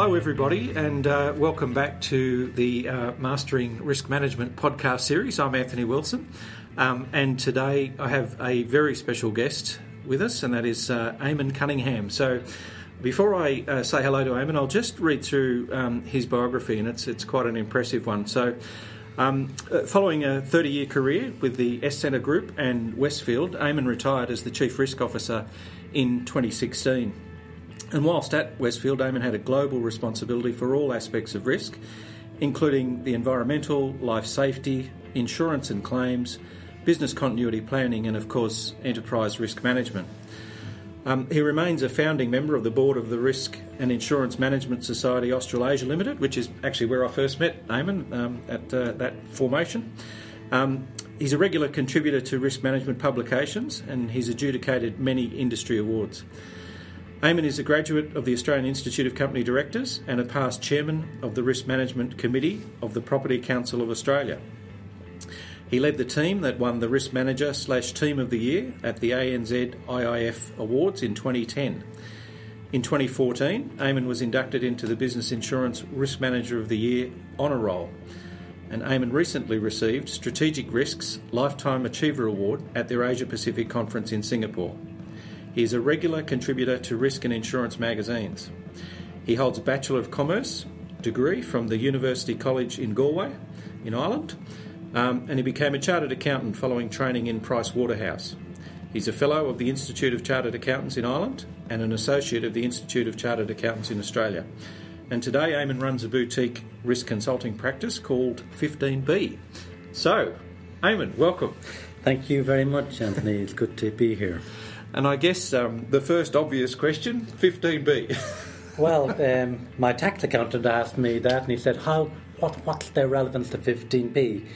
hello, everybody, and uh, welcome back to the uh, Mastering Risk Management podcast series. I'm Anthony Wilson, um, and today I have a very special guest with us, and that is uh, Eamon Cunningham. So, before I uh, say hello to Eamon, I'll just read through um, his biography, and it's it's quite an impressive one. So. Um, uh, following a 30 year career with the Scentre Group and Westfield, Eamon retired as the Chief Risk Officer in 2016. And whilst at Westfield, Eamon had a global responsibility for all aspects of risk, including the environmental, life safety, insurance and claims, business continuity planning, and of course, enterprise risk management. Um, he remains a founding member of the board of the Risk and Insurance Management Society Australasia Limited, which is actually where I first met Eamon um, at uh, that formation. Um, he's a regular contributor to risk management publications and he's adjudicated many industry awards. Eamon is a graduate of the Australian Institute of Company Directors and a past chairman of the Risk Management Committee of the Property Council of Australia. He led the team that won the Risk Manager slash Team of the Year at the ANZ IIF Awards in 2010. In 2014, Eamon was inducted into the Business Insurance Risk Manager of the Year honour roll. And Eamon recently received Strategic Risks Lifetime Achiever Award at their Asia Pacific Conference in Singapore. He is a regular contributor to risk and insurance magazines. He holds a Bachelor of Commerce degree from the University College in Galway, in Ireland, um, and he became a chartered accountant following training in Price Waterhouse. He's a fellow of the Institute of Chartered Accountants in Ireland and an associate of the Institute of Chartered Accountants in Australia. And today, Eamon runs a boutique risk consulting practice called 15B. So, Eamon, welcome. Thank you very much, Anthony. It's good to be here. And I guess um, the first obvious question 15B. well, um, my tax accountant asked me that, and he said, "How? What? What's their relevance to 15B?"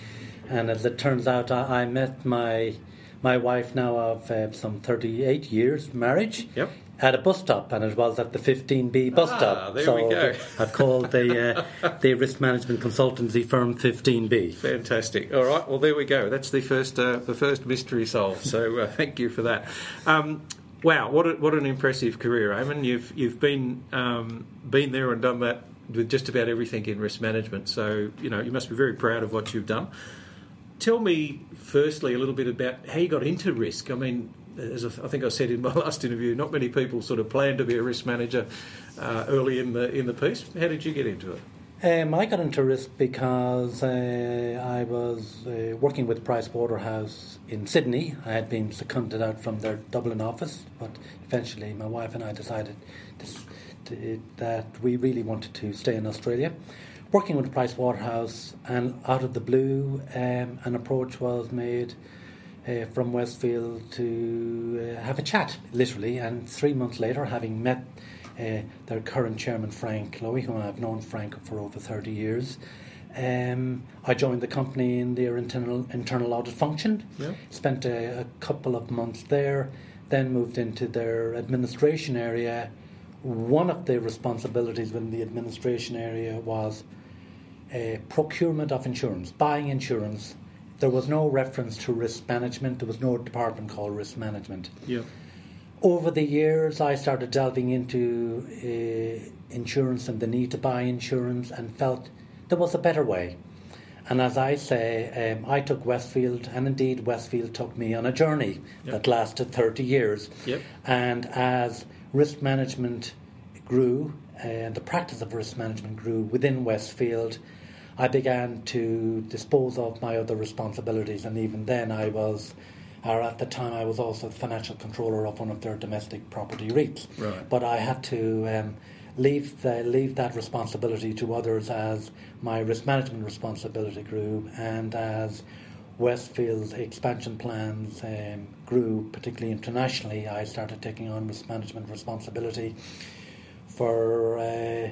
And as it turns out, I, I met my my wife now of uh, some 38 years marriage. Yep at a bus stop, and it was at the 15B bus ah, stop. There so we go. I've called the uh, the risk management consultancy firm 15B. Fantastic. All right. Well, there we go. That's the first uh, the first mystery solved. So uh, thank you for that. Um, wow, what a, what an impressive career, Eamon. You've you've been um, been there and done that with just about everything in risk management. So you know you must be very proud of what you've done. Tell me firstly a little bit about how you got into risk. I mean, as I think I said in my last interview, not many people sort of plan to be a risk manager uh, early in the in the piece. How did you get into it? Um, I got into risk because uh, I was uh, working with Price Waterhouse in Sydney. I had been seconded out from their Dublin office, but eventually my wife and I decided to, that we really wanted to stay in Australia. Working with Price Waterhouse, and out of the blue, um, an approach was made uh, from Westfield to uh, have a chat, literally. And three months later, having met uh, their current chairman, Frank Lowy, whom I've known Frank for over 30 years, um, I joined the company in their internal internal audit function. Yeah. Spent a, a, couple of months there, then moved into their administration area. One of the responsibilities within the administration area was uh, procurement of insurance, buying insurance there was no reference to risk management. There was no department called risk management. Yeah. Over the years, I started delving into uh, insurance and the need to buy insurance, and felt there was a better way. And as I say, um, I took Westfield, and indeed Westfield took me on a journey yep. that lasted 30 years. Yep. And as risk management grew, and the practice of risk management grew within Westfield, I began to dispose of my other responsibilities, and even then, I was, or at the time, I was also the financial controller of one of their domestic property REITs. Right. But I had to um, leave the, leave that responsibility to others as my risk management responsibility grew, and as Westfield's expansion plans um, grew, particularly internationally, I started taking on risk management responsibility for. Uh,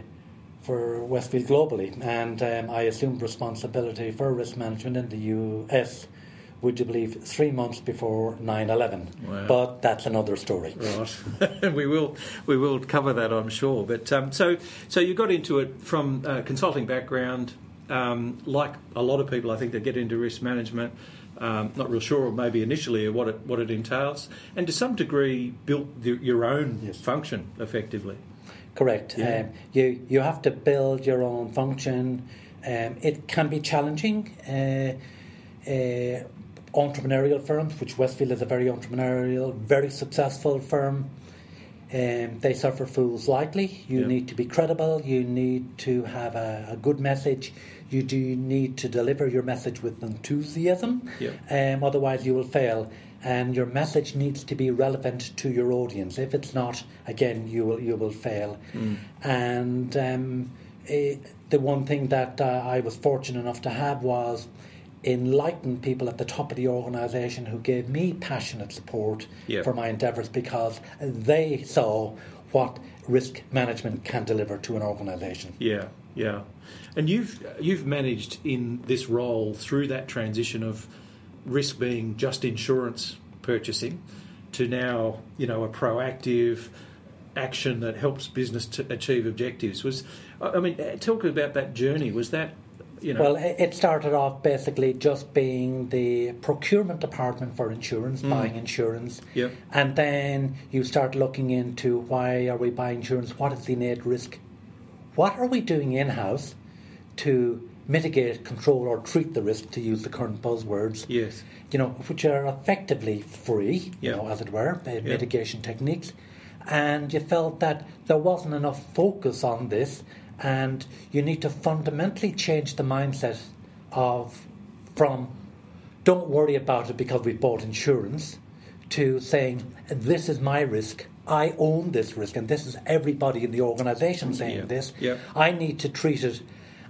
for Westfield globally, and um, I assumed responsibility for risk management in the US. Would you believe three months before 9/11? Wow. But that's another story. Right, we will we will cover that, I'm sure. But um, so so you got into it from a consulting background, um, like a lot of people, I think, that get into risk management. Um, not real sure, maybe initially, what it what it entails, and to some degree built the, your own yes. function effectively. Correct. Yeah. Um, you you have to build your own function. Um, it can be challenging. Uh, uh, entrepreneurial firms, which Westfield is a very entrepreneurial, very successful firm. Um, they suffer fools lightly. You Yeah. need to be credible. You need to have a, a good message. You do need to deliver your message with enthusiasm. Yeah. Um, otherwise, you will fail. And your message needs to be relevant to your audience. If it's not, again, you will you will fail. And um, eh, the one thing that uh, I was fortunate enough to have was enlightened people at the top of the organisation who gave me passionate support for my endeavours because they saw what risk management can deliver to an organisation. Yeah, yeah. And you've you've managed in this role through that transition of risk being just insurance purchasing to now, you know, a proactive action that helps business to achieve objectives. Was I mean, eh, talk about that journey. Was that you know? Well, it started off basically just being the procurement department for insurance, mm. buying insurance. Yep. And then you start looking into why are we buying insurance? What is the innate risk? What are we doing in house to mitigate, control, or treat the risk, to use the current buzzwords? yes. you know, which are effectively free, you know, as it were, uh, mitigation techniques. And you felt that there wasn't enough focus on this, and you need to fundamentally change the mindset of from don't worry about it because we bought insurance to saying this is my risk. I own this risk, and this is everybody in the organisation saying Yeah. this. Yeah. I need to treat it,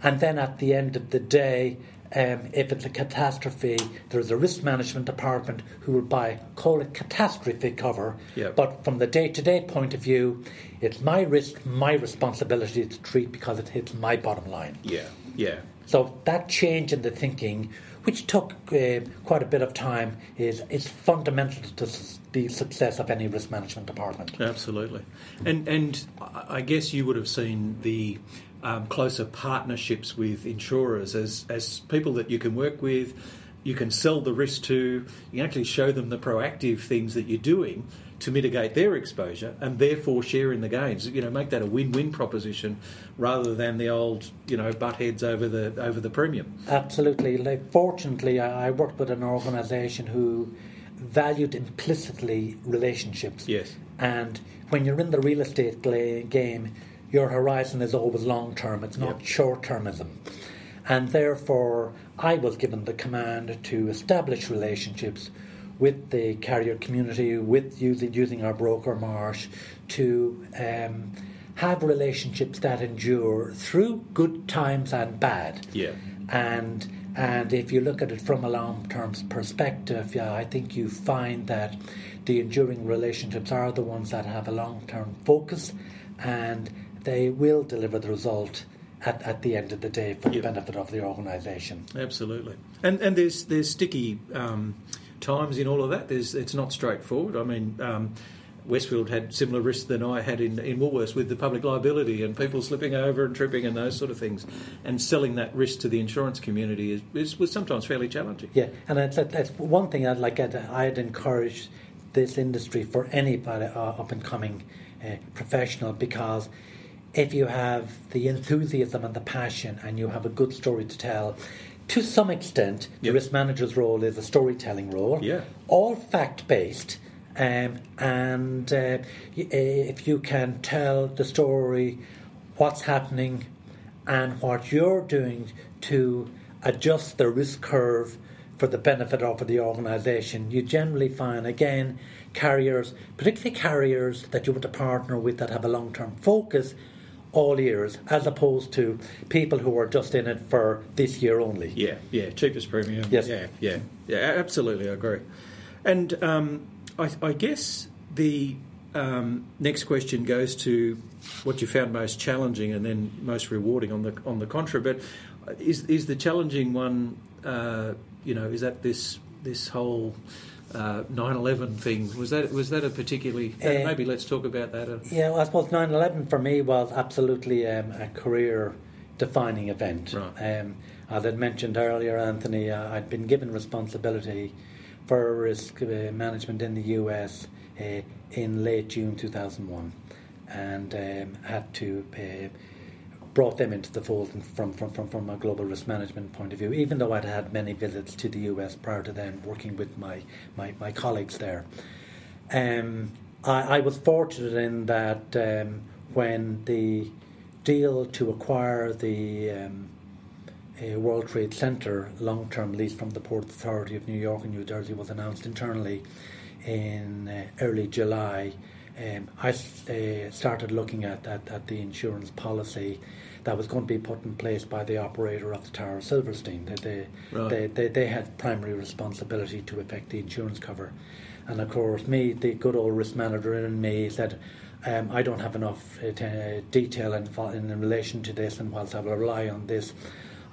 and then at the end of the day, um, if it's a catastrophe, there's a risk management department who will buy, call it catastrophe cover. Yeah. But from the day to day point of view, it's my risk, my responsibility to treat because it hits my bottom line. Yeah. Yeah. So that change in the thinking, which took uh, quite a bit of time, is is fundamental to the success of any risk management department. Absolutely, and and I guess you would have seen the um, closer partnerships with insurers as as people that you can work with, you can sell the risk to, you can actually show them the proactive things that you're doing to mitigate their exposure and therefore share in the gains. You know, make that a win-win proposition rather than the old you know butt heads over the over the premium. Absolutely. Like, fortunately, I worked with an organisation who valued implicitly relationships. Yes. And when you're in the real estate game, your horizon is always long term. It's not Yep. short termism. And therefore, I was given the command to establish relationships with the carrier community, with using, using our broker Marsh, to um, have relationships that endure through good times and bad. Yeah. And and if you look at it from a long term perspective, yeah, I think you find that the enduring relationships are the ones that have a long term focus and they will deliver the result at, at the end of the day for the benefit of the organisation. Absolutely, and and there's there's sticky um, times in all of that. There's it's not straightforward. I mean, um, Westfield had similar risks than I had in in Woolworths with the public liability and people slipping over and tripping and those sort of things, and selling that risk to the insurance community is, is was sometimes fairly challenging. Yeah, and that's, it's one thing I'd like I'd, I'd encourage this industry for anybody uh, up and coming uh, professional because if you have the enthusiasm and the passion and you have a good story to tell, to some extent, the Yep. risk manager's role is a storytelling role. Yeah. All fact based. Um, and uh, uh, if you can tell the story, what's happening, and what you're doing to adjust the risk curve for the benefit of the organisation, you generally find again carriers, particularly carriers that you want to partner with that have a long term focus all years, as opposed to people who are just in it for this year only. Yeah, yeah, cheapest premium. Yes. Yeah, yeah, yeah, absolutely, I agree. And um, I, I guess the um, next question goes to what you found most challenging and then most rewarding on the on the contrary. But is is the challenging one? Uh, you know, is that this this whole uh, 9/11 thing? Was that was that a particularly? Uh, maybe let's talk about that. Uh, Yeah, well, I suppose 9 11 for me was absolutely um, a career defining event. Right. Um, as I'd mentioned earlier, Anthony, uh, I'd been given responsibility for risk uh, management in the US uh, in late June 2001. and um, had to uh, brought them into the fold from, from, from, from a global risk management point of view, even though I'd had many visits to the US prior to then working with my, my, my colleagues there. Um, I, I, was fortunate in that um, when the deal to acquire the um, World Trade Center long term lease from the Port Authority of New York and New Jersey was announced internally in uh, early July. Um, I uh, started looking at, at, at, the insurance policy that was going to be put in place by the operator of the Tower of Silverstein. They, they, right. they, they, they, had primary responsibility to effect the insurance cover. And of course, me, the good old risk manager in me, said, um, I don't have enough uh, detail in, in relation to this, and whilst I will rely on this,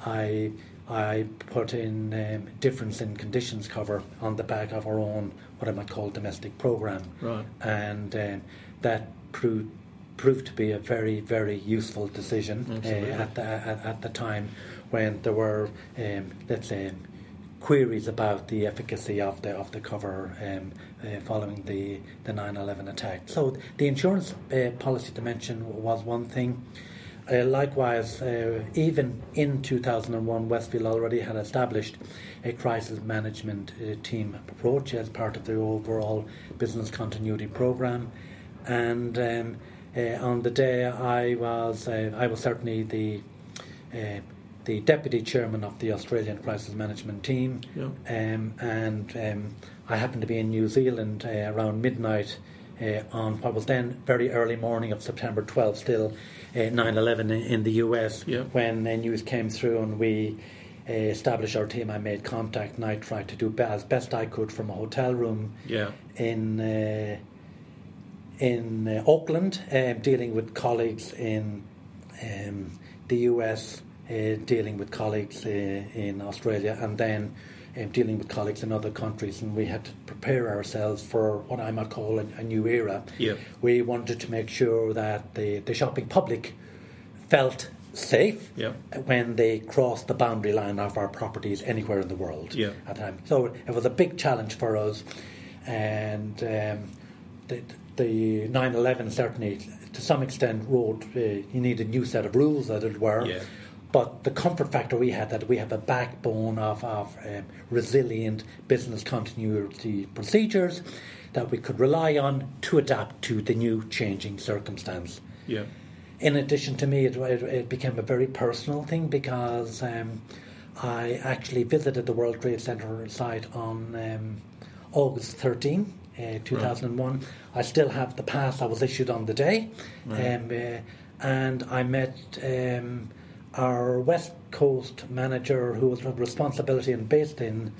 I I put in um, difference in conditions cover on the back of our own what I might call domestic program, right. and um, that proved proved to be a very very useful decision uh, at the at, at, the time when there were um, let's say queries about the efficacy of the of the cover um, uh, following the the 9/11 attack. So the insurance uh, policy dimension was one thing. Uh, likewise, uh, even in 2001, Westfield already had established a crisis management uh, team approach as part of the overall business continuity program. And um, uh, on the day I was, uh, I was certainly the uh, the deputy chairman of the Australian crisis management team, yeah. um, and um, I happened to be in New Zealand around midnight on what was then very early morning of September 12th, still. 9/11 in the US yeah. when news came through and we uh, established our team. I made contact and I tried to do as best I could from a hotel room yeah. in uh, in uh, Auckland, um, dealing with colleagues in um, the US, uh, dealing with colleagues uh, in Australia, and then um, dealing with colleagues in other countries, and we had to prepare ourselves for what I might call a, a new era. Yeah. We wanted to make sure that the, the shopping public felt safe yeah. when they crossed the boundary line of our properties anywhere in the world yeah. at the time. So it was a big challenge for us, and um, the, the 9/11 certainly, to some extent, wrote uh, you need a new set of rules, as it were. Yeah. But the comfort factor we had that we have a backbone of, of um, resilient business continuity procedures that we could rely on to adapt to the new changing circumstance. Yeah. In addition to me, it, it, it became a very personal thing because um, I actually visited the World Trade Center site on um, August 13, uh, 2001. Right. I still have the pass I was issued on the day. Right. Um, uh, and I met um, our West Coast manager, who was responsibility and based in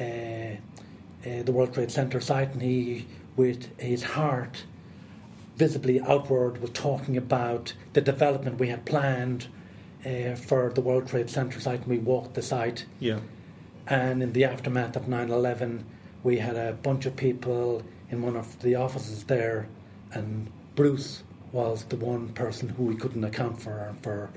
uh, uh, the World Trade Center site, and he, with his heart visibly outward, was talking about the development we had planned uh, for the World Trade Center site, and we walked the site. Yeah. And in the aftermath of 9 11, we had a bunch of people in one of the offices there, and Bruce was the one person who we couldn't account for for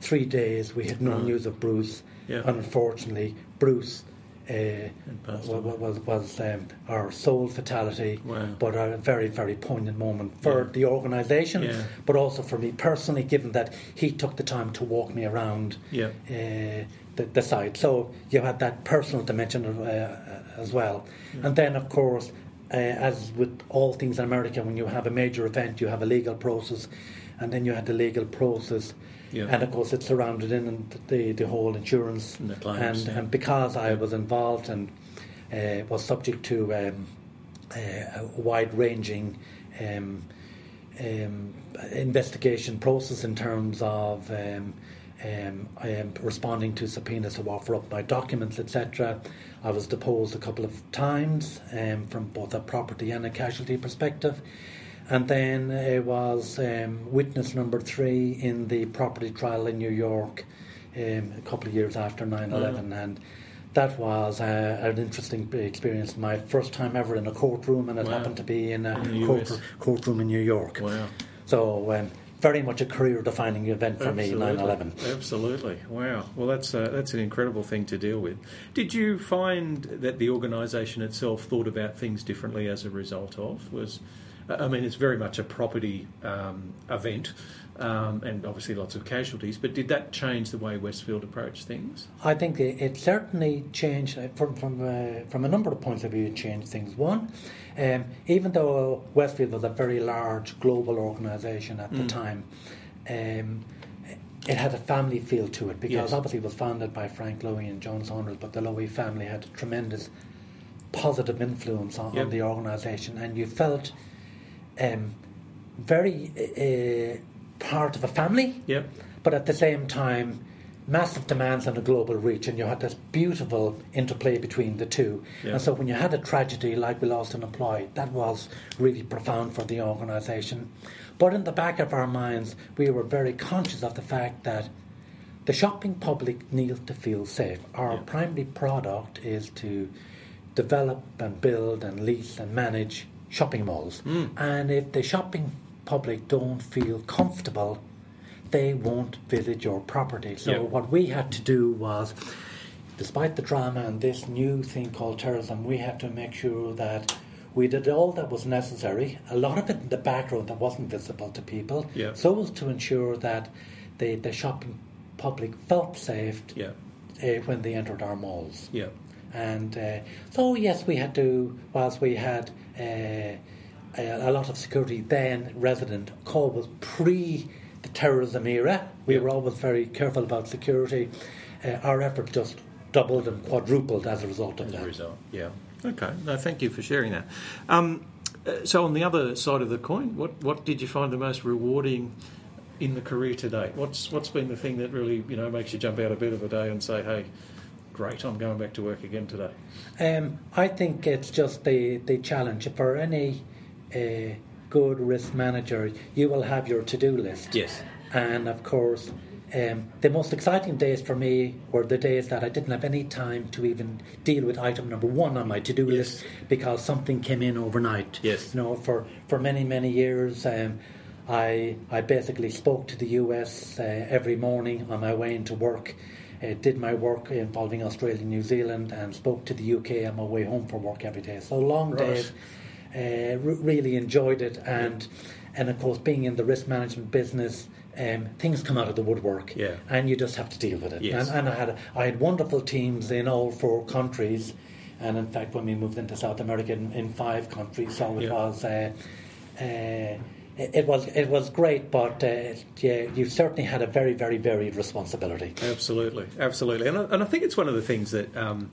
three days. We had no uh, news of Bruce. Yeah. And unfortunately, Bruce uh, was, was, was um, our sole fatality, wow. but a very, very poignant moment for yeah. the organisation, yeah. but also for me personally, given that he took the time to walk me around yeah. uh, the, the, site. So you had that personal dimension uh, uh as well. And then, of course, uh, as with all things in America, when you have a major event, you have a legal process, and then you had the legal process yeah. And of course, it's surrounded in the, the whole insurance. And, claims, and, yeah. and, because I was involved and uh, was subject to um, uh, a wide ranging um, um, investigation process in terms of um, um, responding to subpoenas to offer up my documents, etc. I was deposed a couple of times um, from both a property and a casualty perspective. And then it was um, witness number three in the property trial in New York um, a couple of years after 9 11. Mm. And that was uh, an interesting experience. My first time ever in a courtroom, and it wow. happened to be in a in court, courtroom in New York. Wow. So, um, very much a career defining event for Absolutely. me, 9 11. Absolutely. Wow. Well, that's, uh, that's an incredible thing to deal with. Did you find that the organisation itself thought about things differently as a result of? Was I mean, it's very much a property um, event. Um, and obviously lots of casualties. But did that change the way Westfield approached things? I think it, it certainly changed uh, from from uh, from a number of points of view. It changed things. One, um, even though Westfield was a very large global organisation at the Mm. time, um, it had a family feel to it because Yes. obviously it was founded by Frank Lowy and John Saunders, but the Lowy family had a tremendous positive influence on, Yep. on the organisation, and you felt um, very uh, part of a family Yep. but at the same time, massive demands on a global reach, and you had this beautiful interplay between the two. Yeah. And so, when you had a tragedy like we lost an employee, that was really profound for the organisation. But in the back of our minds, we were very conscious of the fact that the shopping public needs to feel safe. Our Yeah. primary product is to develop and build and lease and manage shopping malls. Mm. And if the shopping public don't feel comfortable, they won't visit your property. So Yeah. what we had to do was, despite the drama and this new thing called terrorism, we had to make sure that we did all that was necessary. A lot of it in the background that wasn't visible to people. Yeah. So as to ensure that the, the shopping public felt safe Yeah. uh, when they entered our malls. Yeah. And uh, so, yes, we had to, whilst we had a, a lot of security then resident, call was pre the terrorism era. We were always very careful about security. Uh, our effort just doubled and quadrupled as a result of As a that. result, yeah. Okay, no, thank you for sharing that. Um, uh, so, on the other side of the coin, what what did you find the most rewarding in the career to date? What's what's been the thing that really you know makes you jump out of bed of a day and say, "Hey, great, I'm going back to work again today." Um, I think it's just the, the challenge. For any uh, good risk manager, you will have your to do list. Yes. And of course, um, the most exciting days for me were the days that I didn't have any time to even deal with item number one on my to do Yes. list because something came in overnight. Yes. You know, for, for many, many years, um, I, I basically spoke to the US uh, every morning on my way into work. Uh, did my work involving Australia and New Zealand and spoke to the UK on my way home for work every day. So long Right. days, uh, re- really enjoyed it. And, and of course, being in the risk management business, um, things come out of the woodwork Yeah. and you just have to deal with it. Yes. And, and I had I had wonderful teams in all four countries, and in fact, when we moved into South America, in, in five countries, so it Yeah. was. Uh, uh, it was it was great, but uh, yeah, you certainly had a very very varied responsibility. Absolutely, absolutely, and I, and I think it's one of the things that. Um,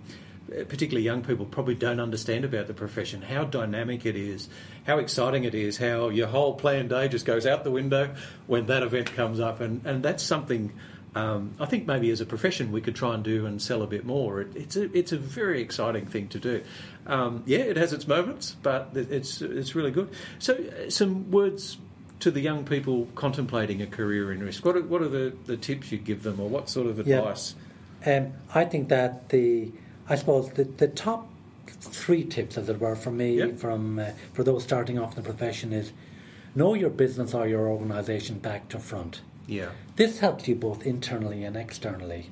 Particularly young people probably don't understand about the profession, how dynamic it is, how exciting it is, how your whole planned day just goes out the window when that event comes up, and, and that's something um, I think maybe as a profession we could try and do and sell a bit more. It, it's a it's a very exciting thing to do. Um, yeah, it has its moments, but it's it's really good. So, uh, some words to the young people contemplating a career in risk. What are, what are the, the tips you give them, or what sort of Yeah. advice? Um, I think that the I suppose the, the top three tips, as it were, for me, Yep. from uh, for those starting off in the profession is know your business or your organisation back to front. Yeah, This helps you both internally and externally.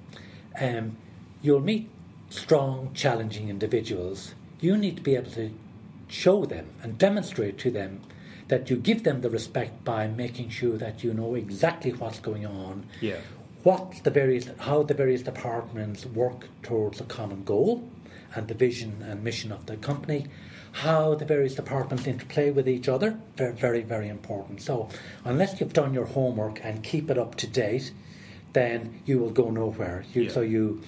Um, you'll meet strong, challenging individuals. You need to be able to show them and demonstrate to them that you give them the respect by making sure that you know exactly what's going on, yeah, what the various, how the various departments work towards a common goal and the vision and mission of the company, how the various departments interplay with each other, very, very, very important. So, unless you've done your homework and keep it up to date, then you will go nowhere. You, Yeah. So you,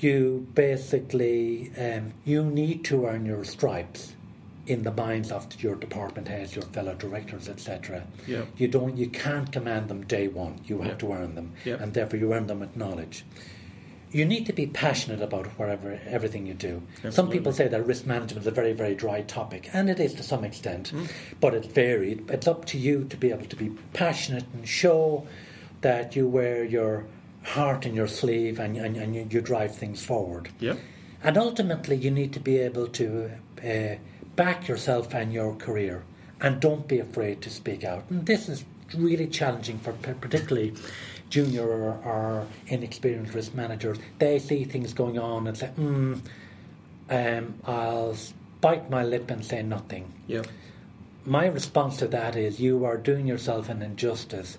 you basically, um, you need to earn your stripes in the minds of your department heads, your fellow directors, etc. Yeah. You don't, you can't command them day one. You have to earn them, Yeah. and therefore you earn them with knowledge. You need to be passionate about whatever everything you do. Some people say that risk management is a very, very dry topic, and it is to some extent, Mm. but it's varied. It's up to you to be able to be passionate and show that you wear your heart in your sleeve and, and, and you, you drive things forward. yeah, And ultimately, you need to be able to uh, back yourself and your career, and don't be afraid to speak out. And this is really challenging for particularly junior or, or inexperienced risk managers. They see things going on and say, hmm, um, I'll bite my lip and say nothing. yeah, my response to that is you are doing yourself an injustice.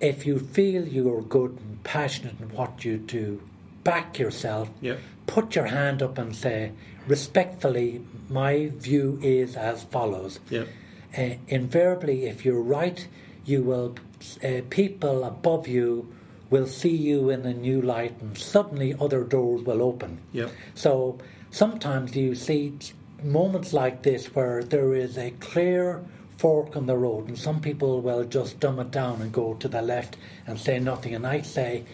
If you feel you are good and passionate in what you do, back yourself. Yep. Put your hand up and say, respectfully, my view is as follows. Yep. Uh, invariably, if you're right, you will uh, people above you will see you in a new light, and suddenly other doors will open. Yep. So sometimes you see moments like this where there is a clear fork in the road, and some people will just dumb it down and go to the left and say nothing. And I say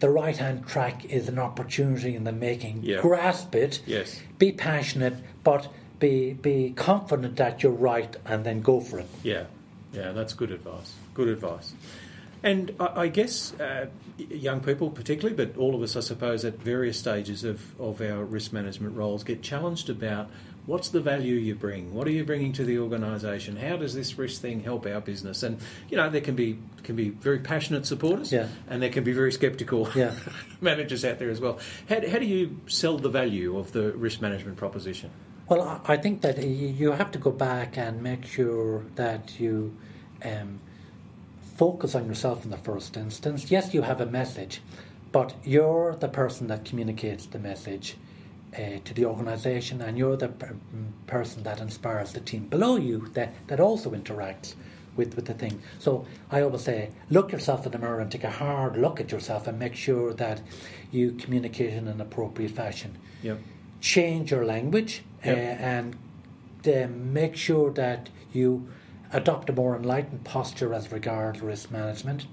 the right hand track is an opportunity in the making. Yeah. Grasp it. Yes. Be passionate, but be be confident that you're right, and then go for it. Yeah, yeah, that's good advice. Good advice. And I, I guess uh, young people, particularly, but all of us, I suppose, at various stages of, of our risk management roles, get challenged about what's the value you bring, what are you bringing to the organisation, how does this risk thing help our business, and you know there can be can be very passionate supporters, Yeah. and there can be very sceptical Yeah. managers out there as well. How, how do you sell the value of the risk management proposition? Well, I I think that you have to go back and make sure that you um, focus on yourself in the first instance. Yes, you have a message, but you're the person that communicates the message uh, to the organisation, and you're the per- person that inspires the team below you that, that also interacts with, with the thing. So I always say, look yourself in the mirror and take a hard look at yourself and make sure that you communicate in an appropriate fashion Yep. change your language uh, and uh, make sure that you adopt a more enlightened posture as regards risk management.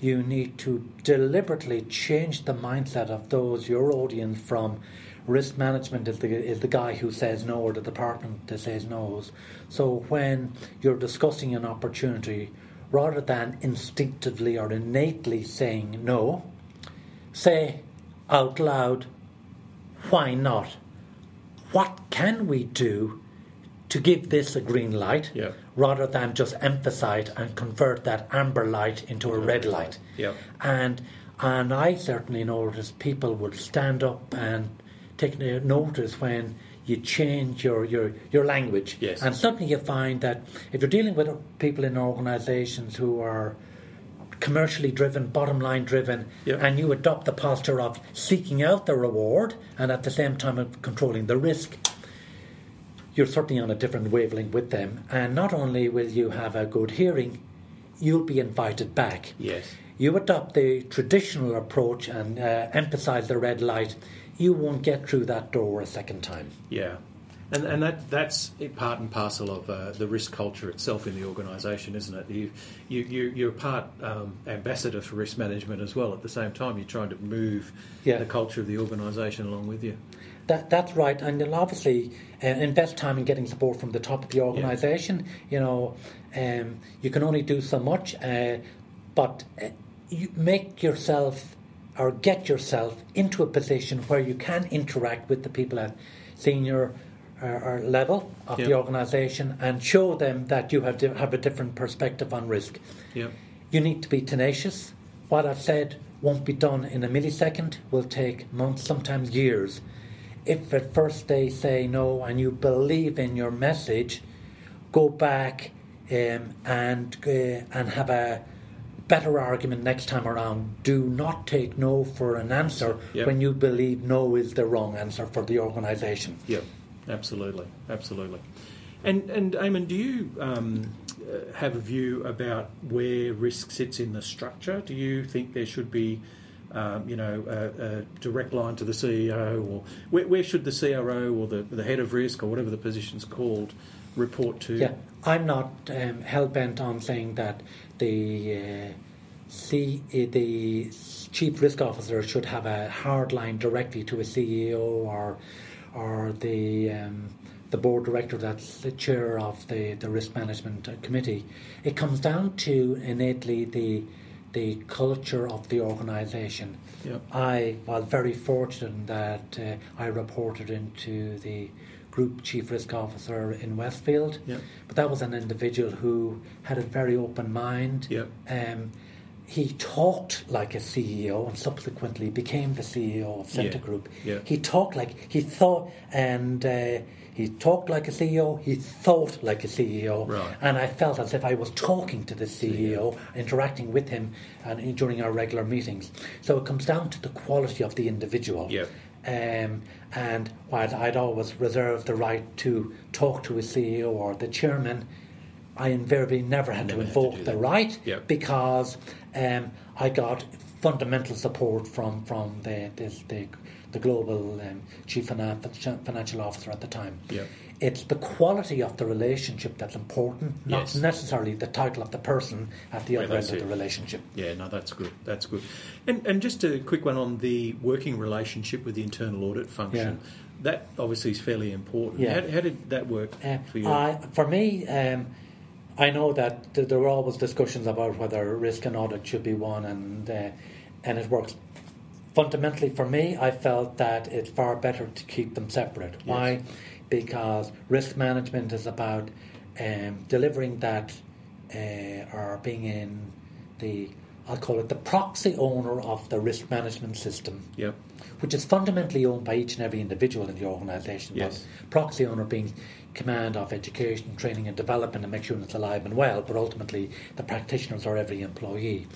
You need to deliberately change the mindset of those your audience from risk management is the, is the guy who says no or the department that says no. So when you're discussing an opportunity, rather than instinctively or innately saying no, say out loud, why not? What can we do to give this a green light Yeah. rather than just emphasize and convert that amber light into a red light? Yep. And and I certainly noticed people would stand up and take no- notice when you change your, your, your language. Yes. And suddenly you find that if you're dealing with people in organizations who are commercially driven, bottom line driven, Yep. and you adopt the posture of seeking out the reward and at the same time of controlling the risk, you're certainly on a different wavelength with them. And not only will you have a good hearing, you'll be invited back. Yes. You adopt the traditional approach and uh, emphasize the red light, you won't get through that door a second time. Yeah, and and that that's part and parcel of uh, the risk culture itself in the organisation, isn't it? You you you- you're part um, ambassador for risk management as well. At the same time, you're trying to move Yeah. the culture of the organisation along with you. That, that's right, and you'll obviously uh, invest time in getting support from the top of the organisation. You know, um, you can only do so much, uh, but uh, you make yourself or get yourself into a position where you can interact with the people at senior uh, or level of the organisation and show them that you have di- have a different perspective on risk. Yeah, You need to be tenacious. What I've said won't be done in a millisecond, will take months, sometimes years. If at first they say no and you believe in your message, go back um, and uh, and have a better argument next time around. Do not take no for an answer Yep. when you believe no is the wrong answer for the organisation. yeah, absolutely, absolutely. And and Eamon, do you um, uh, have a view about where risk sits in the structure? Do you think there should be um, you know, a, a direct line to the CEO, or where, where should the CRO or the, the head of risk or whatever the position's called report to? Yeah, I'm not um, hell bent on saying that the uh, C, uh, the chief risk officer should have a hard line directly to a CEO or or the um, the board director that's the chair of the, the risk management committee. It comes down to innately the the culture of the organisation. Yeah. I was very fortunate that uh, I reported into the group chief risk officer in Westfield. Yeah. But that was an individual who had a very open mind. Yep. Um, he talked like a CEO and subsequently became the CEO of Scentre Yeah. Group. Yeah. He talked like he thought, and uh, he talked like a CEO. He thought like a CEO, Right. and I felt as if I was talking to the CEO, interacting with him, and during our regular meetings. So it comes down to the quality of the individual. Yeah. Um, and while I'd always reserved the right to talk to a CEO or the chairman, I invariably never had Never to had to invoke the right Yeah. because um, I got fundamental support from from the this, the, the global um, chief financial officer at the time. Yeah. It's the quality of the relationship that's important, not Yes. necessarily the title of the person at the Well, other end of it. the relationship. Yeah, no, that's good. That's good. And, and just a quick one on the working relationship with the internal audit function. That obviously is fairly important. Yeah. How, how did that work Uh, for you? I, for me, um, I know that th- there were always discussions about whether risk and audit should be one, and uh, and it works. Fundamentally, for me, I felt that it's far better to keep them separate. Why? Because risk management is about um, delivering that uh, or being in the I'll call it the proxy owner of the risk management system yep. which is fundamentally owned by each and every individual in the organisation. Yes. But proxy owner being command of education, training, and development, and make sure it's alive and well. But ultimately, the practitioners are every employee.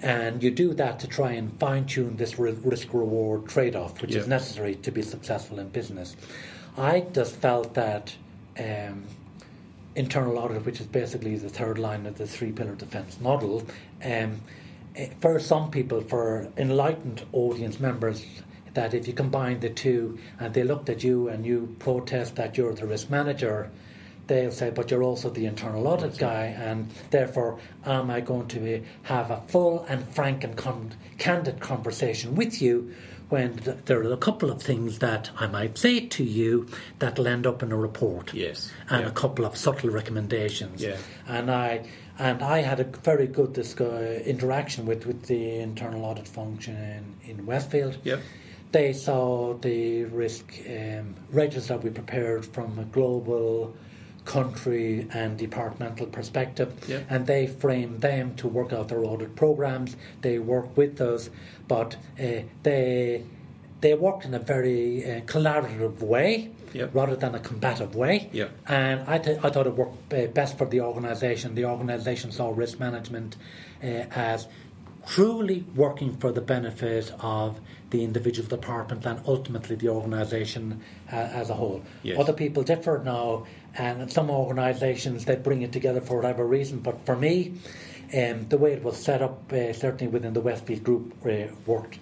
And you do that to try and fine tune this risk reward trade off, which is necessary to be successful in business. I just felt that um, internal audit, which is basically the third line of the three pillar defence model, um, eh, for some people, for enlightened audience members, that if you combine the two and they looked at you and you protest that you're the risk manager, they'll say, but you're also the internal audit guy, and therefore, am I going to eh, have a full and frank and con- candid conversation with you when th- there are a couple of things that I might say to you that'll end up in a report? Yes. and Yeah. a couple of subtle recommendations. Yeah. And I and I had a very good discu- interaction with, with the internal audit function in, in Westfield. Yep. They saw the risk um, register we prepared from a global country and departmental perspective Yep. and they frame them to work out their audit programs they work with us but uh, they they worked in a very uh, collaborative way Yep. rather than a combative way Yep. and I, th- I thought it worked uh, best for the organisation. The organisation saw risk management uh, as truly working for the benefit of the individual department and ultimately the organisation uh, as a whole. Yes. Other people differ now, and some organisations they bring it together for whatever reason. But for me, um, the way it was set up, uh, certainly within the Westfield Group, uh, worked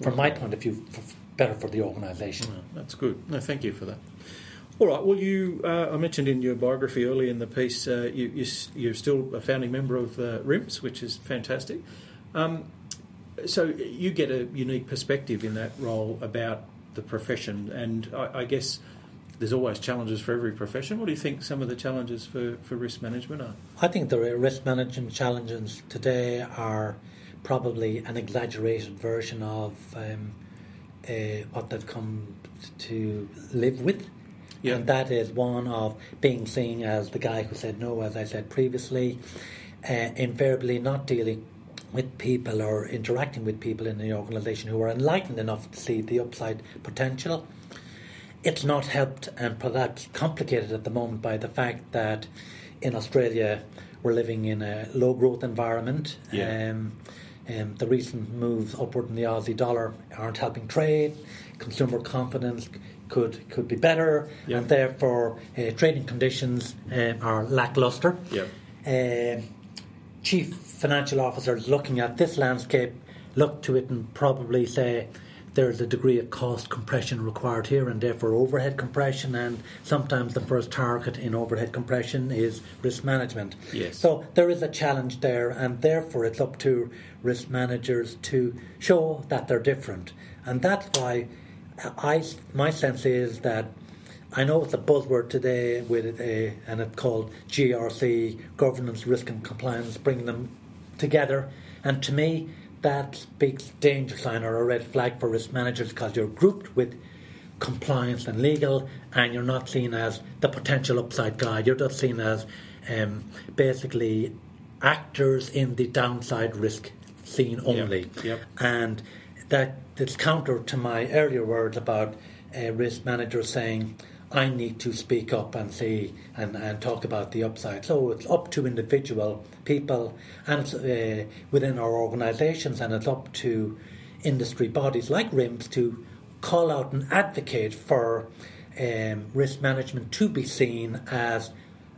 from my point of view f- better for the organisation. That's good. No, thank you for that. All right. Well, you uh, I mentioned in your biography early in the piece uh, you, you, you're still a founding member of uh, RIMS, which is fantastic. Um, so you get a unique perspective in that role about the profession, and I, I guess there's always challenges for every profession. What do you think some of the challenges for, for risk management are? I think the risk management challenges today are probably an exaggerated version of um, uh, what they've come to live with. Yeah. And that is one of being seen as the guy who said no, as I said previously, uh, invariably not dealing with people or interacting with people in the organisation who are enlightened enough to see the upside potential. It's not helped and perhaps complicated at the moment by the fact that in Australia we're living in a low growth environment. Yeah. Um, um, the recent moves upward in the Aussie dollar aren't helping trade. Consumer confidence could could be better, Yeah. and therefore uh, trading conditions um, are lackluster. Yeah. Um, chief financial officers looking at this landscape look to it and probably say there's a degree of cost compression required here and therefore overhead compression and sometimes the first target in overhead compression is risk management. Yes. So there is a challenge there and therefore it's up to risk managers to show that they're different. And that's why I my sense is that I know it's a buzzword today with a, and it's called GRC, governance, risk and compliance, bringing them together. And to me, that speaks danger sign or a red flag for risk managers because you're grouped with compliance and legal, and you're not seen as the potential upside guy. You're just seen as um, basically actors in the downside risk scene only. Yep, yep. And that it's counter to my earlier words about a risk managers saying, I need to speak up and say and, and talk about the upside. So it's up to individual people and uh, within our organisations, and it's up to industry bodies like RIMS to call out and advocate for um, risk management to be seen as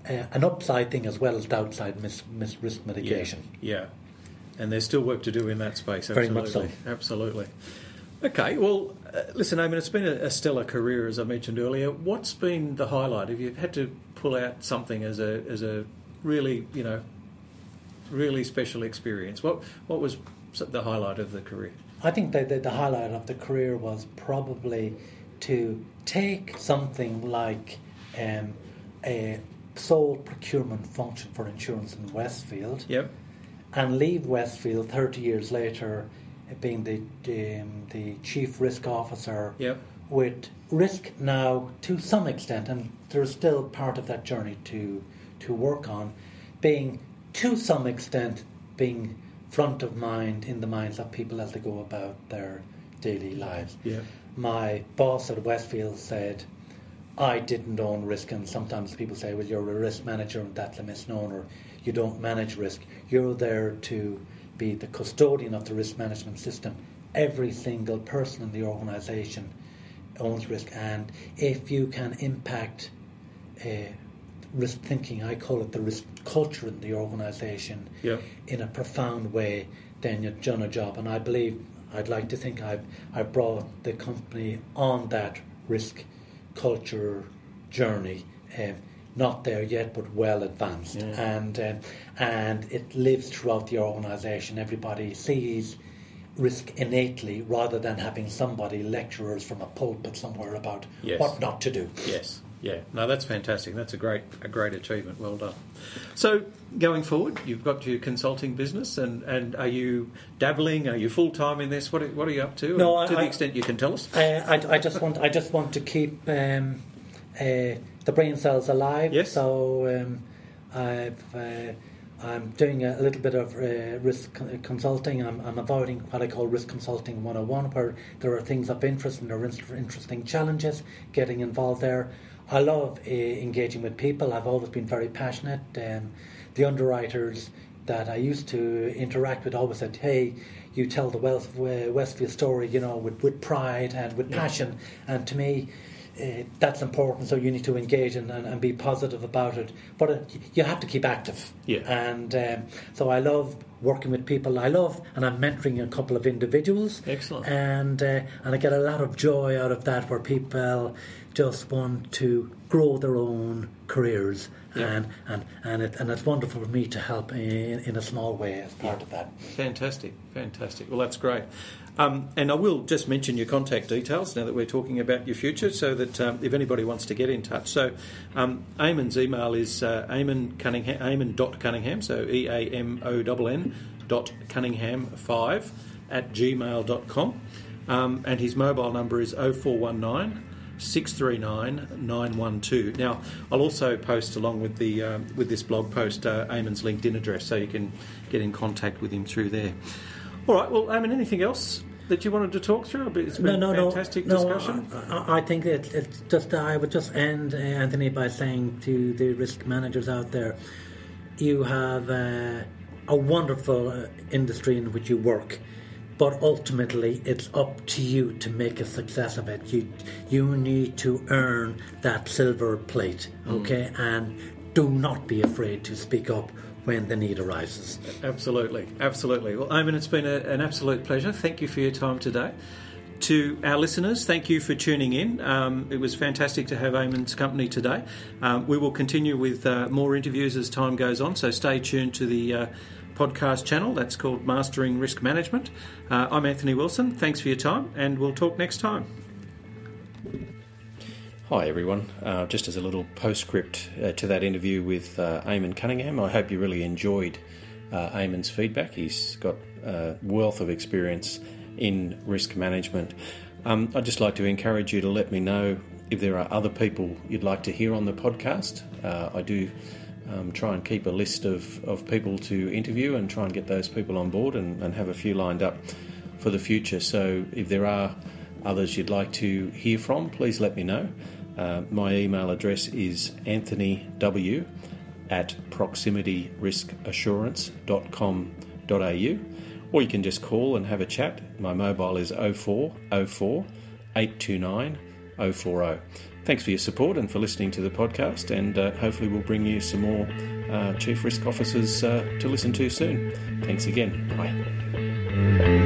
uh, an upside thing as well as downside mis- mis- risk mitigation. Yeah. yeah. And there's still work to do in that space. Absolutely. Very much so. Absolutely. Okay, well, uh, listen, I mean, it's been a, a, stellar career, as I mentioned earlier. What's been the highlight? If you had to pull out something as a as a really, you know, really special experience, what what was the highlight of the career? I think that the, the highlight of the career was probably to take something like um, a sole procurement function for insurance in Westfield yep. and leave Westfield 30 years later being the, the, um, the chief risk officer yep. with risk now to some extent, and there's still part of that journey to, to work on, being to some extent being front of mind in the minds of people as they go about their daily lives. Yeah. My boss at Westfield said, I didn't own risk, and sometimes people say, well, you're a risk manager, and that's a misnomer. You don't manage risk. You're there to be the custodian of the risk management system. Every single person in the organisation owns risk, and if you can impact uh, risk thinking, I call it the risk culture in the organisation, yeah. in a profound way, then you've done a job. And I believe, I'd like to think I've, I've brought the company on that risk culture journey. Um, not there yet, but well advanced, yeah. and um, and it lives throughout the organisation. Everybody sees risk innately, rather than having somebody lecturers from a pulpit somewhere about yes. what not to do. Yes, yeah, no, that's fantastic. That's a great a great achievement. Well done. So going forward, you've got your consulting business, and, and are you dabbling? Are you full time in this? What are, what are you up to? No, to I, the extent you can tell us. I, I, I just want I just want to keep. Um, uh, the brain cells alive. Yes. So um, I've, uh, I'm doing a little bit of uh, risk consulting. I'm, I'm, avoiding what I call risk consulting 101, where there are things of interest and there are interesting challenges, getting involved there. I love uh, engaging with people. I've always been very passionate. Um, the underwriters that I used to interact with always said, hey, you tell the Westfield story, you know, with, with pride and with yeah. passion. And to me, uh, that's important. So you need to engage and, and, and be positive about it. But uh, you have to keep active. Yeah. And um, so I love working with people. I love, and I'm mentoring a couple of individuals. Excellent. And uh, and I get a lot of joy out of that, where people just want to grow their own careers. Yeah. And and and, it, and it's wonderful for me to help in, in a small way as part yeah. of that. Fantastic, fantastic. Well, that's great. Um, and I will just mention your contact details now that we're talking about your future, so that um, if anybody wants to get in touch. So, um, Eamon's email is uh, Eamon Cunningham, so E A M O N dot Cunningham5 at gmail.com. Um, and his mobile number is 0419 639 912. Now, I'll also post along with the um, with this blog post uh, Eamon's LinkedIn address so you can get in contact with him through there. All right. Well, I mean, anything else that you wanted to talk through? It's been no, no, a fantastic no, discussion. No, I, I think it, it's just I would just end uh, Anthony by saying to the risk managers out there, you have uh, a wonderful uh, industry in which you work. But ultimately, it's up to you to make a success of it. You you need to earn that silver plate, mm. okay? Mm. And do not be afraid to speak up when the need arises. Absolutely, absolutely. Well, Eamon, it's been a, an absolute pleasure. Thank you for your time today. To our listeners, thank you for tuning in. Um, it was fantastic to have Eamon's company today. Um, we will continue with uh, more interviews as time goes on, so stay tuned to the uh, podcast channel. That's called Mastering Risk Management. Uh, I'm Anthony Wilson. Thanks for your time, and we'll talk next time. Hi everyone. Uh, just as a little postscript uh, to that interview with uh, Eamon Cunningham, I hope you really enjoyed uh, Eamon's feedback. He's got a wealth of experience in risk management. Um, I'd just like to encourage you to let me know if there are other people you'd like to hear on the podcast. Uh, I do um, try and keep a list of, of people to interview and try and get those people on board and, and have a few lined up for the future. So if there are others you'd like to hear from, please let me know. Uh, my email address is anthonyw at proximityriskassurance.com.au or you can just call and have a chat. My mobile is 0404 829 040. Thanks for your support and for listening to the podcast, and uh, hopefully, we'll bring you some more uh, Chief Risk Officers uh, to listen to soon. Thanks again. Bye.